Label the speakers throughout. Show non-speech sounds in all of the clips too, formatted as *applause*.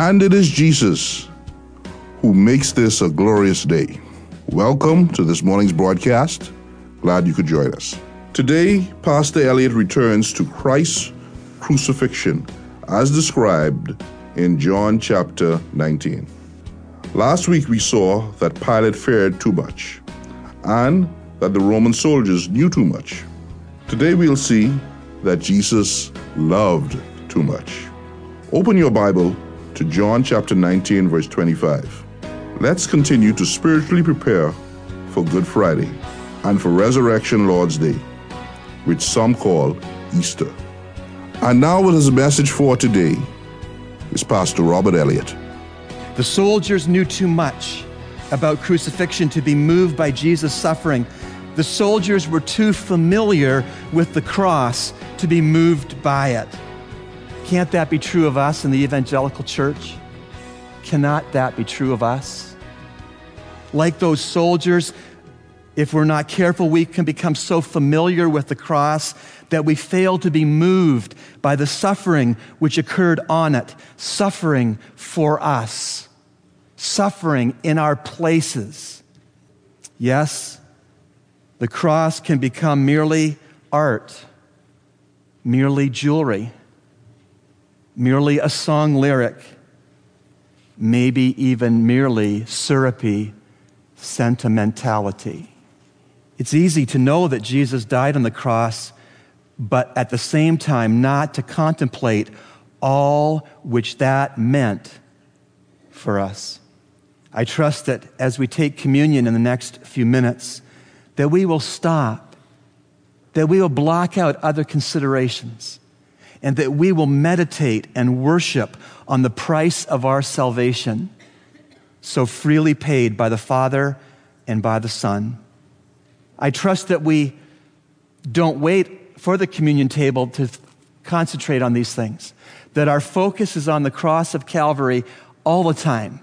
Speaker 1: And it is Jesus who makes this a glorious day. Welcome to this morning's broadcast. Glad you could join us. Today, Pastor Elliott returns to Christ's crucifixion as described in John chapter 19. Last week we saw that Pilate feared too much and that the Roman soldiers knew too much. Today we'll see that Jesus loved too much. Open your Bible to John chapter 19, verse 25. Let's continue to spiritually prepare for Good Friday and for Resurrection Lord's Day, which some call Easter. And now, with his message for today, is Pastor Robert Elliott.
Speaker 2: The soldiers knew too much about crucifixion to be moved by Jesus' suffering. The soldiers were too familiar with the cross to be moved by it. Can't that be true of us in the evangelical church? Cannot that be true of us? Like those soldiers, if we're not careful, we can become so familiar with the cross that we fail to be moved by the suffering which occurred on it, suffering for us suffering in our places. Yes, the cross can become merely art, merely jewelry, merely a song lyric, maybe even merely syrupy sentimentality. It's easy to know that Jesus died on the cross, but at the same time, not to contemplate all which that meant for us. I trust that as we take communion in the next few minutes, that we will stop, that we will block out other considerations, and that we will meditate and worship on the price of our salvation, so freely paid by the Father and by the Son. I trust that we don't wait for the communion table to concentrate on these things, that our focus is on the cross of Calvary all the time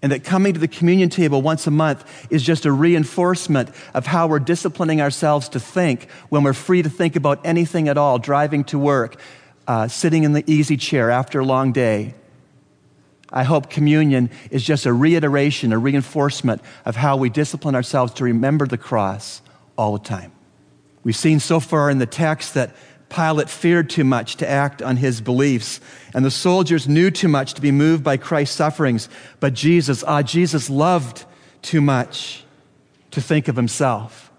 Speaker 2: and that coming to the communion table once a month is just a reinforcement of how we're disciplining ourselves to think when we're free to think about anything at all, driving to work, uh, sitting in the easy chair after a long day. I hope communion is just a reiteration, a reinforcement of how we discipline ourselves to remember the cross all the time. We've seen so far in the text that Pilate feared too much to act on his beliefs, and the soldiers knew too much to be moved by Christ's sufferings. But Jesus, ah, Jesus loved too much to think of himself.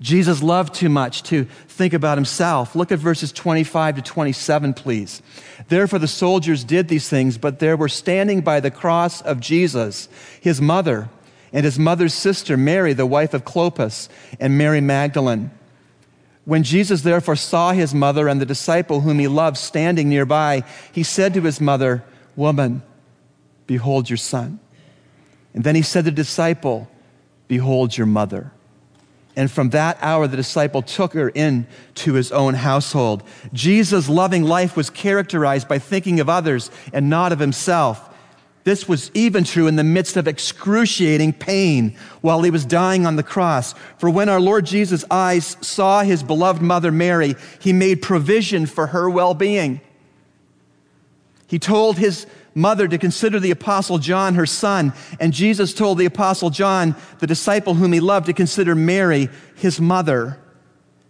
Speaker 2: Jesus loved too much to think about himself. Look at verses 25 to 27, please. Therefore, the soldiers did these things, but there were standing by the cross of Jesus his mother and his mother's sister, Mary, the wife of Clopas, and Mary Magdalene. When Jesus therefore saw his mother and the disciple whom he loved standing nearby, he said to his mother, Woman, behold your son. And then he said to the disciple, Behold your mother. And from that hour, the disciple took her in to his own household. Jesus' loving life was characterized by thinking of others and not of himself. This was even true in the midst of excruciating pain while he was dying on the cross. For when our Lord Jesus' eyes saw his beloved mother Mary, he made provision for her well being. He told his mother to consider the apostle John her son, and Jesus told the apostle John, the disciple whom he loved, to consider Mary his mother.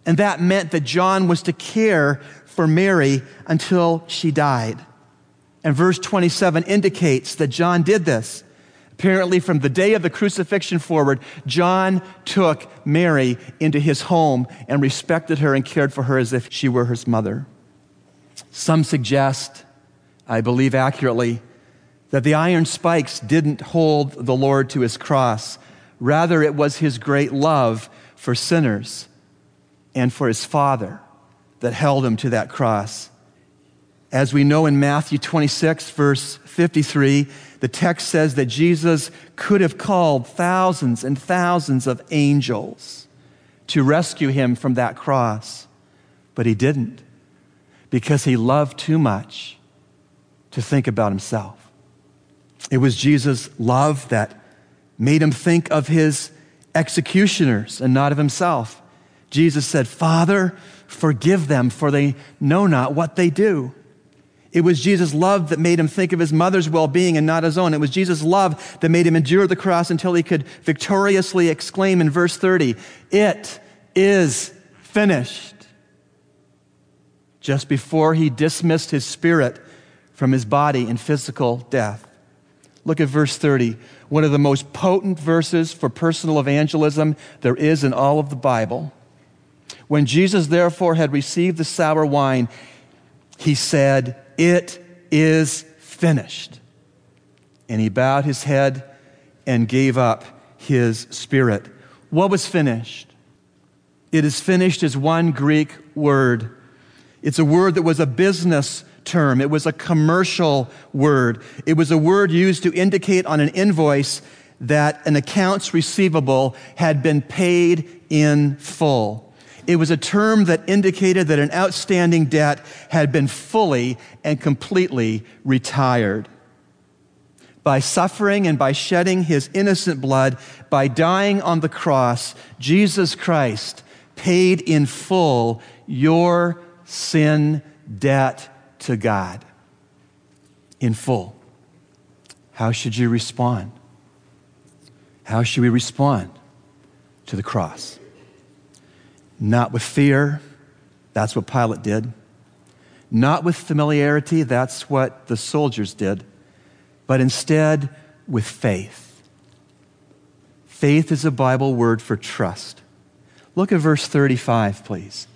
Speaker 2: And that meant that John was to care for Mary until she died. And verse 27 indicates that John did this. Apparently, from the day of the crucifixion forward, John took Mary into his home and respected her and cared for her as if she were his mother. Some suggest, I believe accurately, that the iron spikes didn't hold the Lord to his cross. Rather, it was his great love for sinners and for his Father that held him to that cross. As we know in Matthew 26, verse 53, the text says that Jesus could have called thousands and thousands of angels to rescue him from that cross, but he didn't because he loved too much to think about himself. It was Jesus' love that made him think of his executioners and not of himself. Jesus said, Father, forgive them, for they know not what they do. It was Jesus' love that made him think of his mother's well being and not his own. It was Jesus' love that made him endure the cross until he could victoriously exclaim in verse 30, It is finished. Just before he dismissed his spirit from his body in physical death. Look at verse 30, one of the most potent verses for personal evangelism there is in all of the Bible. When Jesus therefore had received the sour wine, he said, It is finished. And he bowed his head and gave up his spirit. What was finished? It is finished as one Greek word. It's a word that was a business term, it was a commercial word. It was a word used to indicate on an invoice that an accounts receivable had been paid in full. It was a term that indicated that an outstanding debt had been fully and completely retired. By suffering and by shedding his innocent blood, by dying on the cross, Jesus Christ paid in full your sin debt to God. In full. How should you respond? How should we respond to the cross? Not with fear, that's what Pilate did. Not with familiarity, that's what the soldiers did. But instead, with faith. Faith is a Bible word for trust. Look at verse 35, please.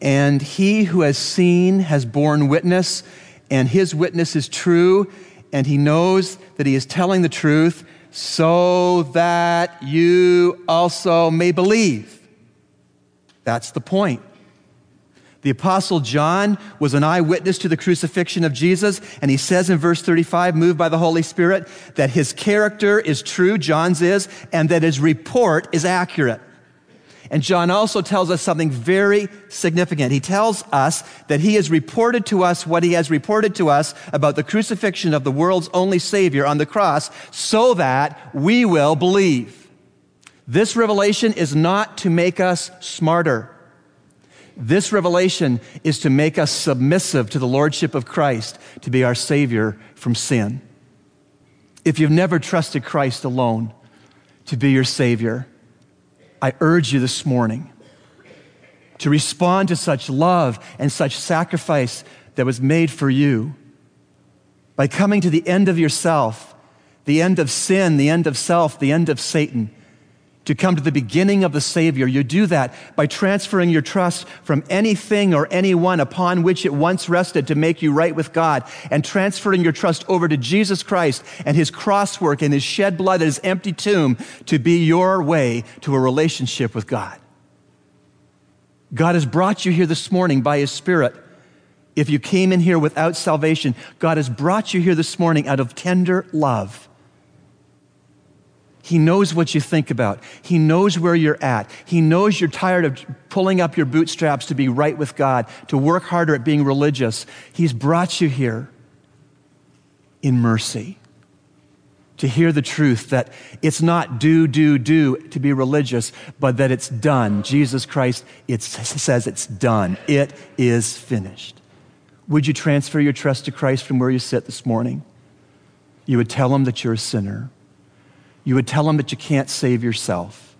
Speaker 2: And he who has seen has borne witness, and his witness is true, and he knows that he is telling the truth, so that you also may believe. That's the point. The Apostle John was an eyewitness to the crucifixion of Jesus, and he says in verse 35, moved by the Holy Spirit, that his character is true, John's is, and that his report is accurate. And John also tells us something very significant. He tells us that he has reported to us what he has reported to us about the crucifixion of the world's only Savior on the cross so that we will believe. This revelation is not to make us smarter. This revelation is to make us submissive to the Lordship of Christ, to be our Savior from sin. If you've never trusted Christ alone to be your Savior, I urge you this morning to respond to such love and such sacrifice that was made for you by coming to the end of yourself, the end of sin, the end of self, the end of Satan to come to the beginning of the Savior. You do that by transferring your trust from anything or anyone upon which it once rested to make you right with God and transferring your trust over to Jesus Christ and His cross work and His shed blood and His empty tomb to be your way to a relationship with God. God has brought you here this morning by His Spirit. If you came in here without salvation, God has brought you here this morning out of tender love he knows what you think about. He knows where you're at. He knows you're tired of pulling up your bootstraps to be right with God, to work harder at being religious. He's brought you here in mercy to hear the truth that it's not do, do, do to be religious, but that it's done. Jesus Christ it says it's done. It is finished. Would you transfer your trust to Christ from where you sit this morning? You would tell him that you're a sinner. You would tell them that you can't save yourself.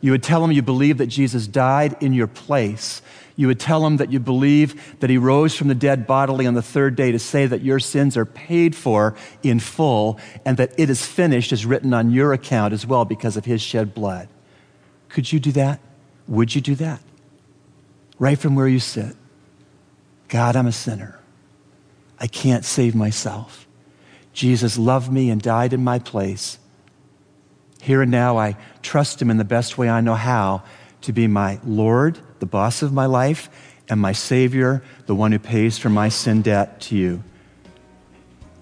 Speaker 2: You would tell them you believe that Jesus died in your place. You would tell them that you believe that he rose from the dead bodily on the third day to say that your sins are paid for in full and that it is finished as written on your account as well because of his shed blood. Could you do that? Would you do that? Right from where you sit. God, I'm a sinner. I can't save myself. Jesus loved me and died in my place. Here and now, I trust Him in the best way I know how to be my Lord, the boss of my life, and my Savior, the one who pays for my sin debt to you.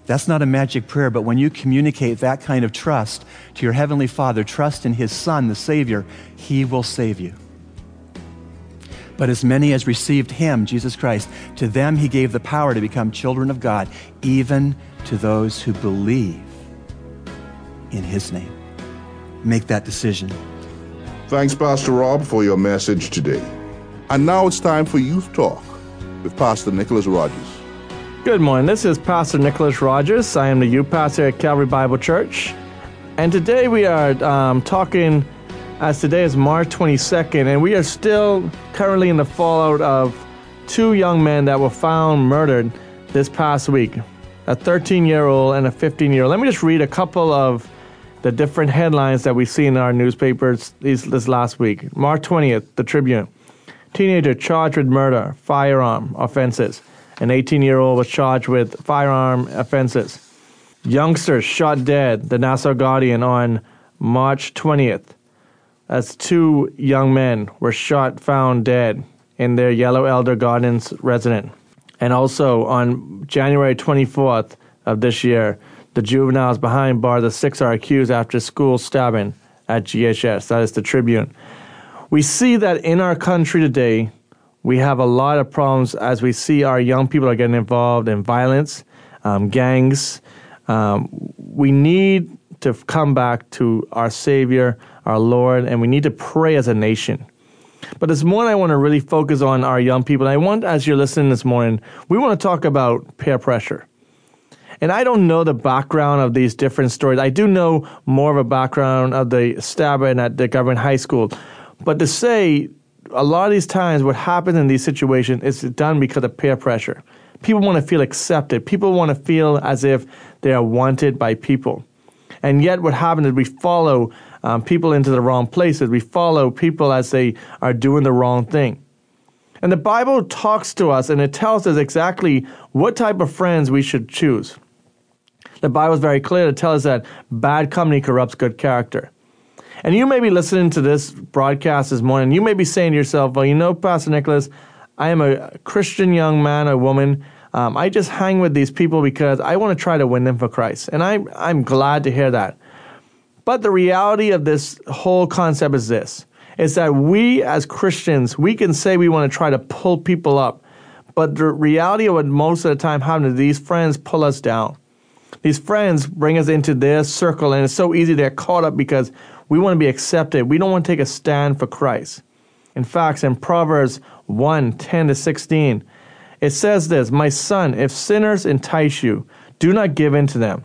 Speaker 2: That's not a magic prayer, but when you communicate that kind of trust to your Heavenly Father, trust in His Son, the Savior, He will save you. But as many as received Him, Jesus Christ, to them He gave the power to become children of God, even to those who believe in His name make that decision.
Speaker 1: Thanks, Pastor Rob, for your message today. And now it's time for Youth Talk with Pastor Nicholas Rogers.
Speaker 3: Good morning. This is Pastor Nicholas Rogers. I am the youth pastor at Calvary Bible Church. And today we are um, talking, as today is March 22nd, and we are still currently in the fallout of two young men that were found murdered this past week a 13 year old and a 15 year old. Let me just read a couple of the different headlines that we see in our newspapers these, this last week. March 20th, the Tribune. Teenager charged with murder, firearm offenses. An 18 year old was charged with firearm offenses. Youngsters shot dead, the Nassau Guardian, on March 20th, as two young men were shot, found dead in their Yellow Elder Gardens residence. And also on January 24th of this year, the juveniles behind bars the six are accused after school stabbing at GHS. That is the Tribune. We see that in our country today, we have a lot of problems as we see our young people are getting involved in violence, um, gangs. Um, we need to come back to our Savior, our Lord, and we need to pray as a nation. But this morning, I want to really focus on our young people. And I want, as you're listening this morning, we want to talk about peer pressure. And I don't know the background of these different stories. I do know more of a background of the stabbing at the government high school. But to say a lot of these times what happens in these situations is done because of peer pressure. People want to feel accepted. People want to feel as if they are wanted by people. And yet, what happens is we follow um, people into the wrong places. We follow people as they are doing the wrong thing. And the Bible talks to us and it tells us exactly what type of friends we should choose. The Bible is very clear to tell us that bad company corrupts good character. And you may be listening to this broadcast this morning. You may be saying to yourself, well, you know, Pastor Nicholas, I am a Christian young man or woman. Um, I just hang with these people because I want to try to win them for Christ. And I, I'm glad to hear that. But the reality of this whole concept is this is that we as Christians, we can say we want to try to pull people up. But the reality of what most of the time happens is these friends pull us down. These friends bring us into their circle, and it's so easy get caught up because we want to be accepted. We don't want to take a stand for Christ. In fact, in Proverbs 1 10 to 16, it says this My son, if sinners entice you, do not give in to them.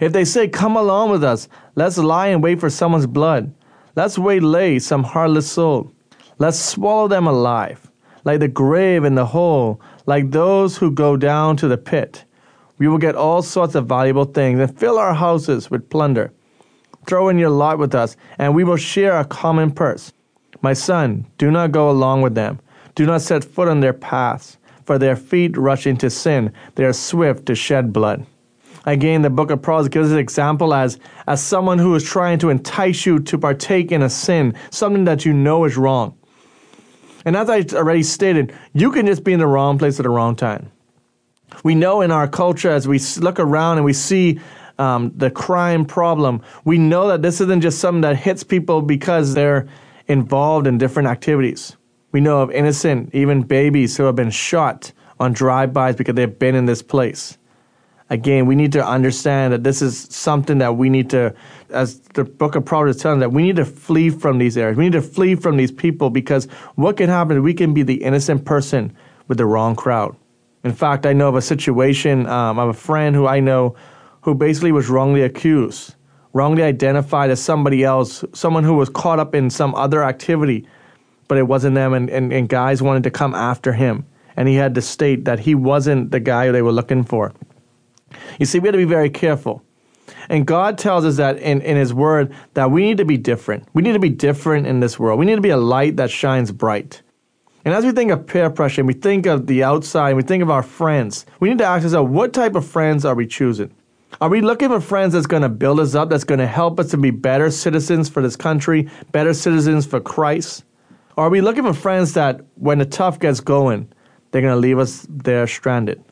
Speaker 3: If they say, Come along with us, let's lie and wait for someone's blood. Let's waylay some heartless soul. Let's swallow them alive, like the grave in the hole, like those who go down to the pit. We will get all sorts of valuable things and fill our houses with plunder. Throw in your lot with us, and we will share a common purse. My son, do not go along with them. Do not set foot on their paths, for their feet rush into sin. They are swift to shed blood. Again, the book of Proverbs gives an example as, as someone who is trying to entice you to partake in a sin, something that you know is wrong. And as I already stated, you can just be in the wrong place at the wrong time. We know in our culture, as we look around and we see um, the crime problem, we know that this isn't just something that hits people because they're involved in different activities. We know of innocent, even babies who have been shot on drive-bys because they've been in this place again, we need to understand that this is something that we need to, as the book of Proverbs is telling, that we need to flee from these areas. We need to flee from these people because what can happen we can be the innocent person with the wrong crowd. In fact, I know of a situation um, of a friend who I know who basically was wrongly accused, wrongly identified as somebody else, someone who was caught up in some other activity, but it wasn't them, and, and, and guys wanted to come after him. And he had to state that he wasn't the guy they were looking for. You see, we have to be very careful. And God tells us that in, in His Word that we need to be different. We need to be different in this world. We need to be a light that shines bright. And as we think of peer pressure and we think of the outside and we think of our friends, we need to ask ourselves what type of friends are we choosing? Are we looking for friends that's going to build us up, that's going to help us to be better citizens for this country, better citizens for Christ? Or are we looking for friends that when the tough gets going, they're going to leave us there stranded?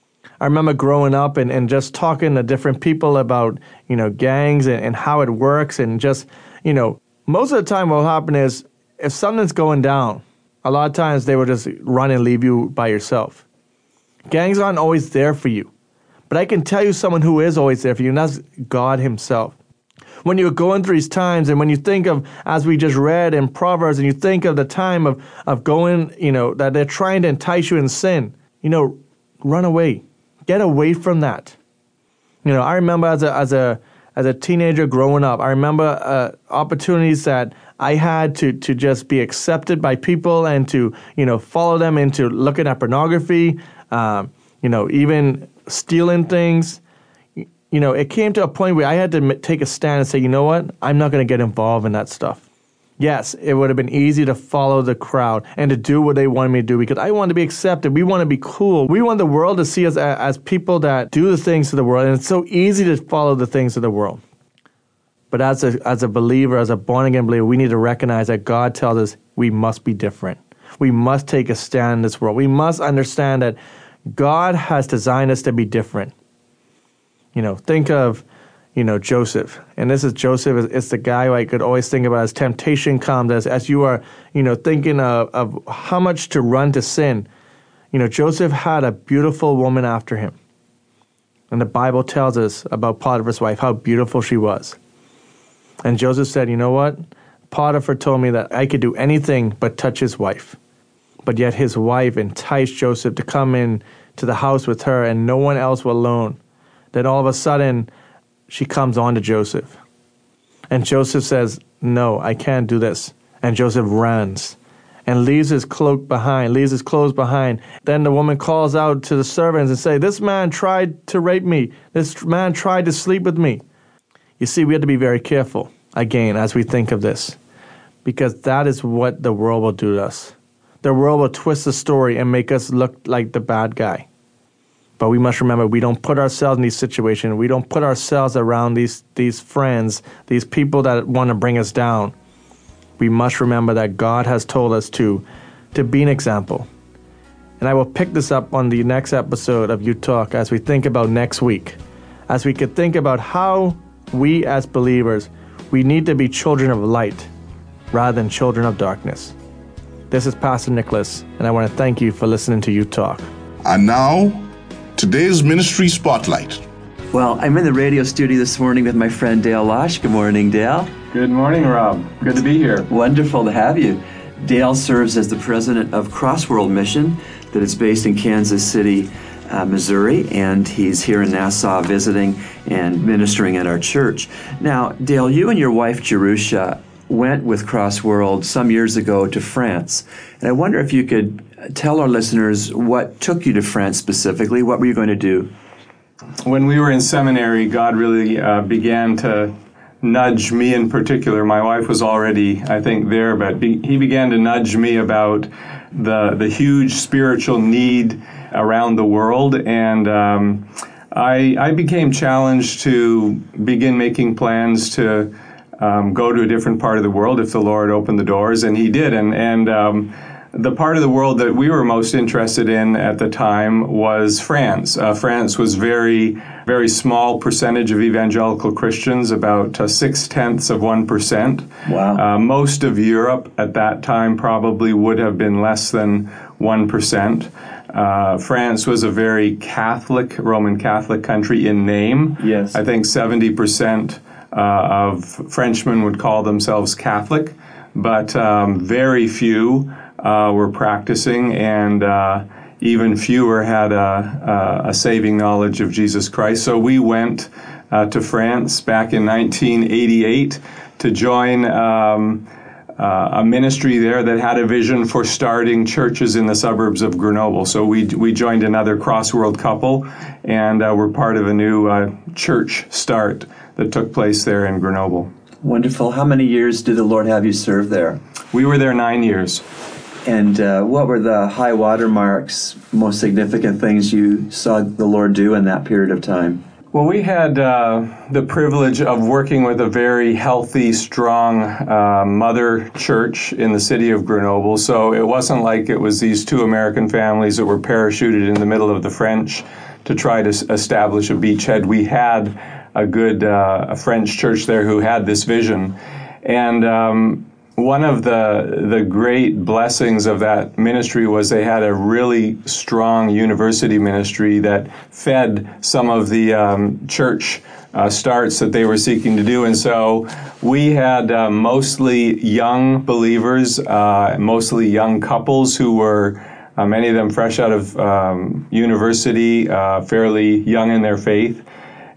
Speaker 3: I remember growing up and, and just talking to different people about, you know, gangs and, and how it works and just, you know, most of the time what will happen is if something's going down, a lot of times they will just run and leave you by yourself. Gangs aren't always there for you. But I can tell you someone who is always there for you, and that's God Himself. When you're going through these times, and when you think of, as we just read in Proverbs, and you think of the time of, of going, you know, that they're trying to entice you in sin, you know, run away Get away from that. You know, I remember as a as a as a teenager growing up, I remember uh, opportunities that I had to to just be accepted by people and to you know follow them into looking at pornography, um, you know, even stealing things. You know, it came to a point where I had to take a stand and say, you know what, I'm not going to get involved in that stuff. Yes, it would have been easy to follow the crowd and to do what they wanted me to do because I want to be accepted. We want to be cool. We want the world to see us as, as people that do the things of the world. And it's so easy to follow the things of the world. But as a, as a believer, as a born again believer, we need to recognize that God tells us we must be different. We must take a stand in this world. We must understand that God has designed us to be different. You know, think of you know, Joseph. And this is Joseph, it's the guy who I could always think about as temptation comes, as, as you are, you know, thinking of, of how much to run to sin. You know, Joseph had a beautiful woman after him. And the Bible tells us about Potiphar's wife, how beautiful she was. And Joseph said, You know what? Potiphar told me that I could do anything but touch his wife. But yet his wife enticed Joseph to come in to the house with her, and no one else will alone. Then all of a sudden, she comes on to Joseph. And Joseph says, No, I can't do this. And Joseph runs and leaves his cloak behind, leaves his clothes behind. Then the woman calls out to the servants and say, This man tried to rape me. This man tried to sleep with me. You see, we have to be very careful, again, as we think of this, because that is what the world will do to us. The world will twist the story and make us look like the bad guy. But we must remember we don't put ourselves in these situations. We don't put ourselves around these, these friends, these people that want to bring us down. We must remember that God has told us to, to be an example. And I will pick this up on the next episode of Youth Talk as we think about next week. As we could think about how we as believers, we need to be children of light rather than children of darkness. This is Pastor Nicholas, and I want to thank you for listening to Youth Talk.
Speaker 1: And now, today's ministry spotlight.
Speaker 4: Well, I'm in the radio studio this morning with my friend Dale Losch. Good morning, Dale.
Speaker 5: Good morning, Rob. Good to be here.
Speaker 4: Wonderful to have you. Dale serves as the president of Crossworld Mission, that is based in Kansas City, uh, Missouri, and he's here in Nassau visiting and ministering at our church. Now, Dale, you and your wife Jerusha went with Crossworld some years ago to France, and I wonder if you could tell our listeners what took you to France specifically. What were you going to do?
Speaker 5: When we were in seminary, God really uh, began to nudge me in particular. My wife was already, I think, there, but be, he began to nudge me about the the huge spiritual need around the world, and um, I, I became challenged to begin making plans to um, go to a different part of the world if the Lord opened the doors, and He did, and and. Um, the part of the world that we were most interested in at the time was France. Uh, France was very, very small percentage of evangelical Christians, about uh, six tenths of one percent.
Speaker 4: Wow.
Speaker 5: Uh, most of Europe at that time probably would have been less than one percent. Uh, France was a very Catholic, Roman Catholic country in name.
Speaker 4: Yes.
Speaker 5: I think seventy percent uh, of Frenchmen would call themselves Catholic, but um, very few uh, were practicing, and uh, even fewer had a, a, saving knowledge of Jesus Christ. So we went uh, to France back in 1988 to join. Um, uh, a ministry there that had a vision for starting churches in the suburbs of Grenoble. So we, we joined another Crossworld couple and uh, we're part of a new uh, church start that took place there in Grenoble.
Speaker 4: Wonderful. How many years did the Lord have you serve there?
Speaker 5: We were there nine years.
Speaker 4: And uh, what were the high water marks, most significant things you saw the Lord do in that period of time?
Speaker 5: Well, we had uh, the privilege of working with a very healthy, strong uh, mother church in the city of Grenoble. So it wasn't like it was these two American families that were parachuted in the middle of the French to try to establish a beachhead. We had a good uh, a French church there who had this vision. And um, one of the the great blessings of that ministry was they had a really strong university ministry that fed some of the um, church uh, starts that they were seeking to do, and so we had uh, mostly young believers, uh, mostly young couples who were. uh, many of them fresh out of um, university, uh, fairly young in their faith.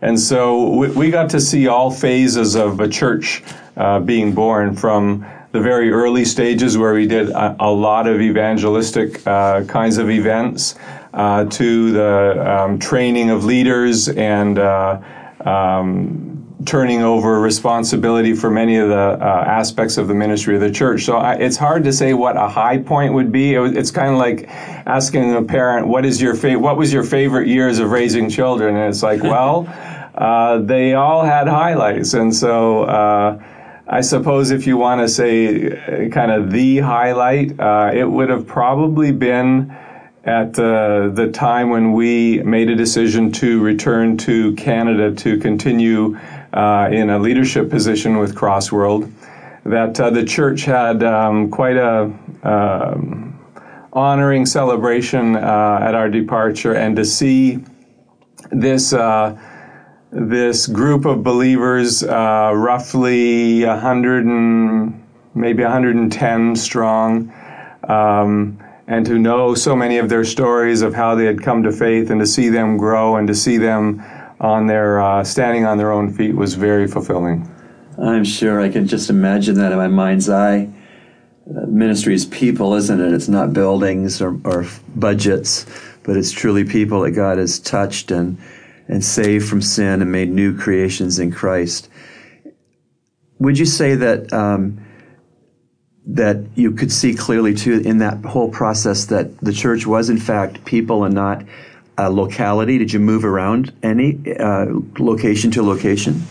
Speaker 5: And so we, we, got to see all phases of a church uh, being born from the very early stages where we did a, a lot of evangelistic uh, kinds of events uh, to the um, training of leaders and uh, um, turning over responsibility for many of the uh, aspects of the ministry of the church. So I, it's hard to say what a high point would be. It, it's kind of like asking a parent, "What is your fa- What was your favorite years of raising children?" And it's like, *laughs* well, uh, they all had highlights, and so. I suppose if you want to say uh, kind of the highlight, uh, it would have probably been at uh, the time when we made a decision to return to Canada to continue uh, in a leadership position with Crossworld, that uh, the church had um, quite a um, honoring celebration uh, at our departure, and to see this uh, this group of believers, uh, roughly 100 and maybe 110 strong. Um, and to know so many of their stories of how they had come to faith and to see them grow and to see them on their uh, standing on their own feet was very fulfilling.
Speaker 4: I'm sure I can just imagine that in my mind's eye. Uh, ministry is people, isn't it? It's not buildings or, or budgets, but it's truly people that God has touched and and saved from sin and made new creations in Christ. Would you say that um, that you could see clearly too in that whole process that the church was in fact people and not a locality? Did you move around any uh, location to location?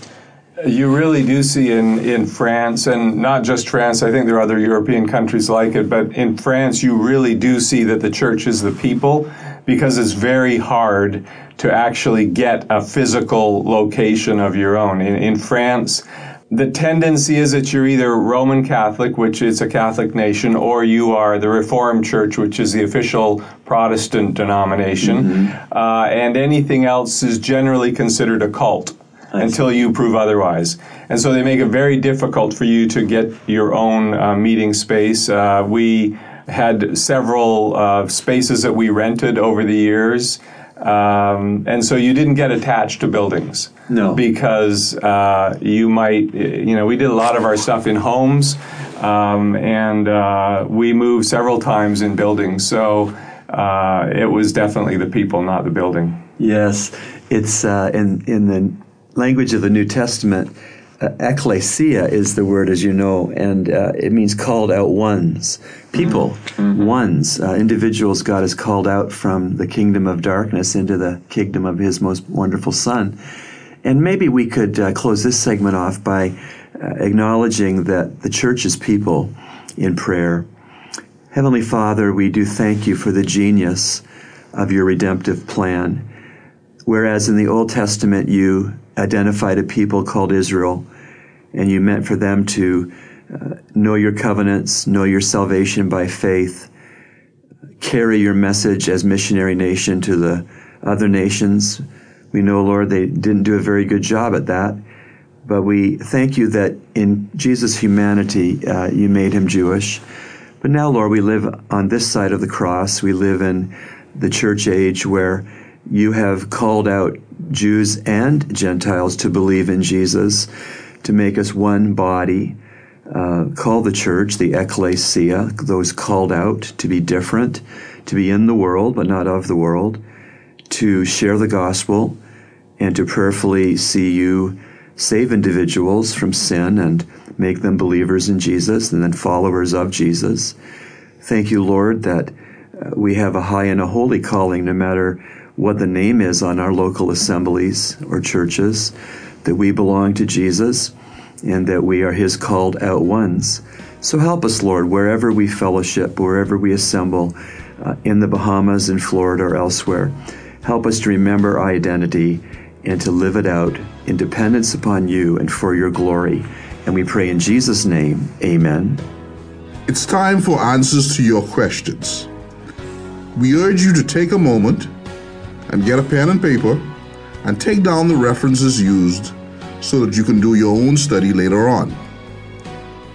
Speaker 5: You really do see in, in France, and not just France, I think there are other European countries like it, but in France, you really do see that the church is the people because it's very hard to actually get a physical location of your own. In, in France, the tendency is that you're either Roman Catholic, which is a Catholic nation, or you are the Reformed Church, which is the official Protestant denomination. Mm-hmm. Uh, and anything else is generally considered a cult until you prove otherwise. And so they make it very difficult for you to get your own uh, meeting space. Uh, we had several uh, spaces that we rented over the years. Um, and so you didn't get attached to buildings.
Speaker 4: No.
Speaker 5: Because uh, you might, you know, we did a lot of our stuff in homes, um, and uh, we moved several times in buildings. So uh, it was definitely the people, not the building.
Speaker 4: Yes. It's uh, in, in the language of the New Testament ecclesia is the word, as you know, and uh, it means called out ones, people, mm-hmm. ones, uh, individuals God has called out from the kingdom of darkness into the kingdom of His most wonderful Son. And maybe we could uh, close this segment off by uh, acknowledging that the church is people in prayer. Heavenly Father, we do thank you for the genius of your redemptive plan. Whereas in the Old Testament you identified a people called Israel and you meant for them to uh, know your covenants, know your salvation by faith, carry your message as missionary nation to the other nations. We know, Lord, they didn't do a very good job at that, but we thank you that in Jesus' humanity, uh, you made him Jewish. But now, Lord, we live on this side of the cross. We live in the church age where you have called out Jews and Gentiles to believe in Jesus to make us one body, uh, call the church the ecclesia, those called out to be different, to be in the world but not of the world, to share the gospel, and to prayerfully see you save individuals from sin and make them believers in Jesus and then followers of Jesus. Thank you, Lord, that uh, we have a high and a holy calling no matter what the name is on our local assemblies or churches that we belong to Jesus and that we are His called out ones. So help us, Lord, wherever we fellowship, wherever we assemble, uh, in the Bahamas, in Florida, or elsewhere. Help us to remember our identity and to live it out in dependence upon you and for your glory. And we pray in Jesus' name, amen.
Speaker 1: It's time for answers to your questions. We urge you to take a moment and get a pen and paper and take down the references used so that you can do your own study later on.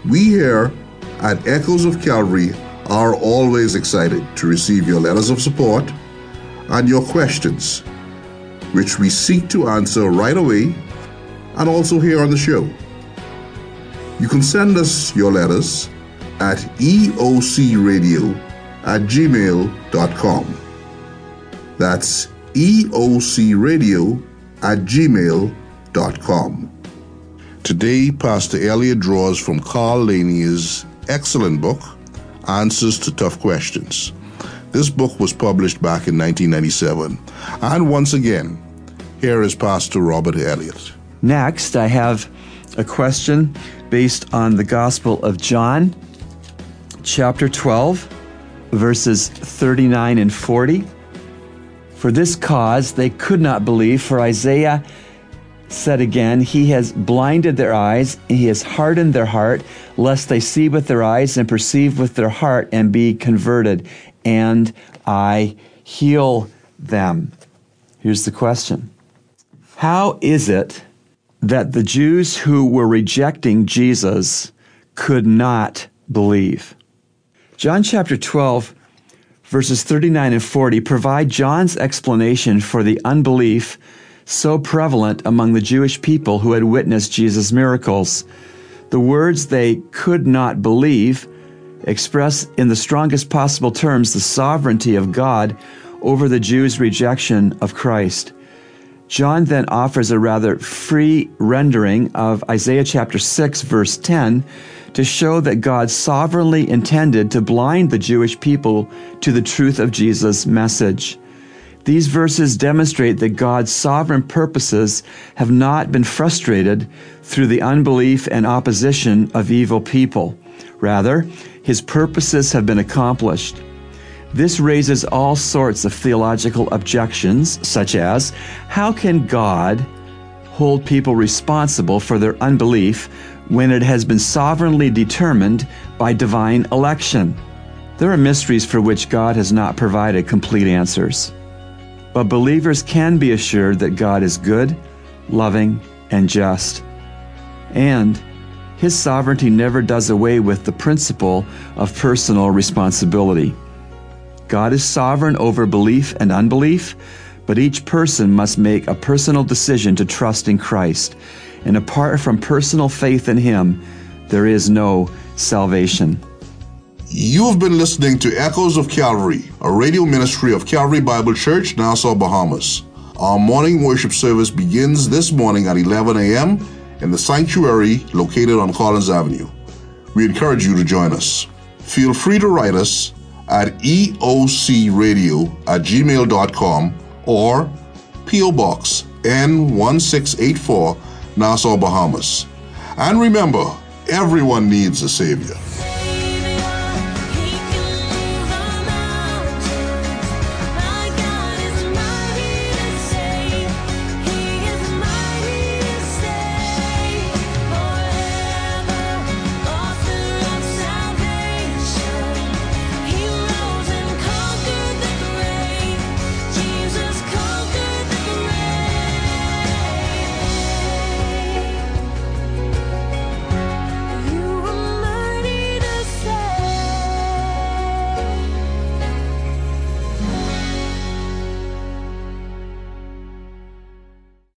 Speaker 1: We here at Echoes of Calvary are always excited to receive your letters of support and your questions, which we seek to answer right away and also here on the show. You can send us your letters at eocradio at gmail.com. That's eocradio at gmail.com. Today, Pastor Elliott draws from Carl Laney's excellent book, Answers to Tough Questions. This book was published back in 1997. And once again, here is Pastor Robert Elliott.
Speaker 4: Next, I have a question based on the Gospel of John, chapter 12, verses 39 and 40. For this cause they could not believe, for Isaiah said again, He has blinded their eyes, He has hardened their heart, lest they see with their eyes and perceive with their heart and be converted, and I heal them. Here's the question How is it that the Jews who were rejecting Jesus could not believe? John chapter 12 verses 39 and 40 provide John's explanation for the unbelief so prevalent among the Jewish people who had witnessed Jesus' miracles. The words they could not believe express in the strongest possible terms the sovereignty of God over the Jews' rejection of Christ. John then offers a rather free rendering of Isaiah chapter 6, verse 10, to show that God sovereignly intended to blind the Jewish people to the truth of Jesus' message. These verses demonstrate that God's sovereign purposes have not been frustrated through the unbelief and opposition of evil people. Rather, his purposes have been accomplished. This raises all sorts of theological objections, such as how can God hold people responsible for their unbelief when it has been sovereignly determined by divine election? There are mysteries for which God has not provided complete answers. But believers can be assured that God is good, loving, and just. And His sovereignty never does away with the principle of personal responsibility. God is sovereign over belief and unbelief, but each person must make a personal decision to trust in Christ. And apart from personal faith in Him, there is no salvation.
Speaker 1: You have been listening to Echoes of Calvary, a radio ministry of Calvary Bible Church, Nassau, Bahamas. Our morning worship service begins this morning at 11 a.m. in the sanctuary located on Collins Avenue. We encourage you to join us. Feel free to write us at eocradio at gmail.com or P.O. Box N1684, Nassau, Bahamas. And remember, everyone needs a Savior.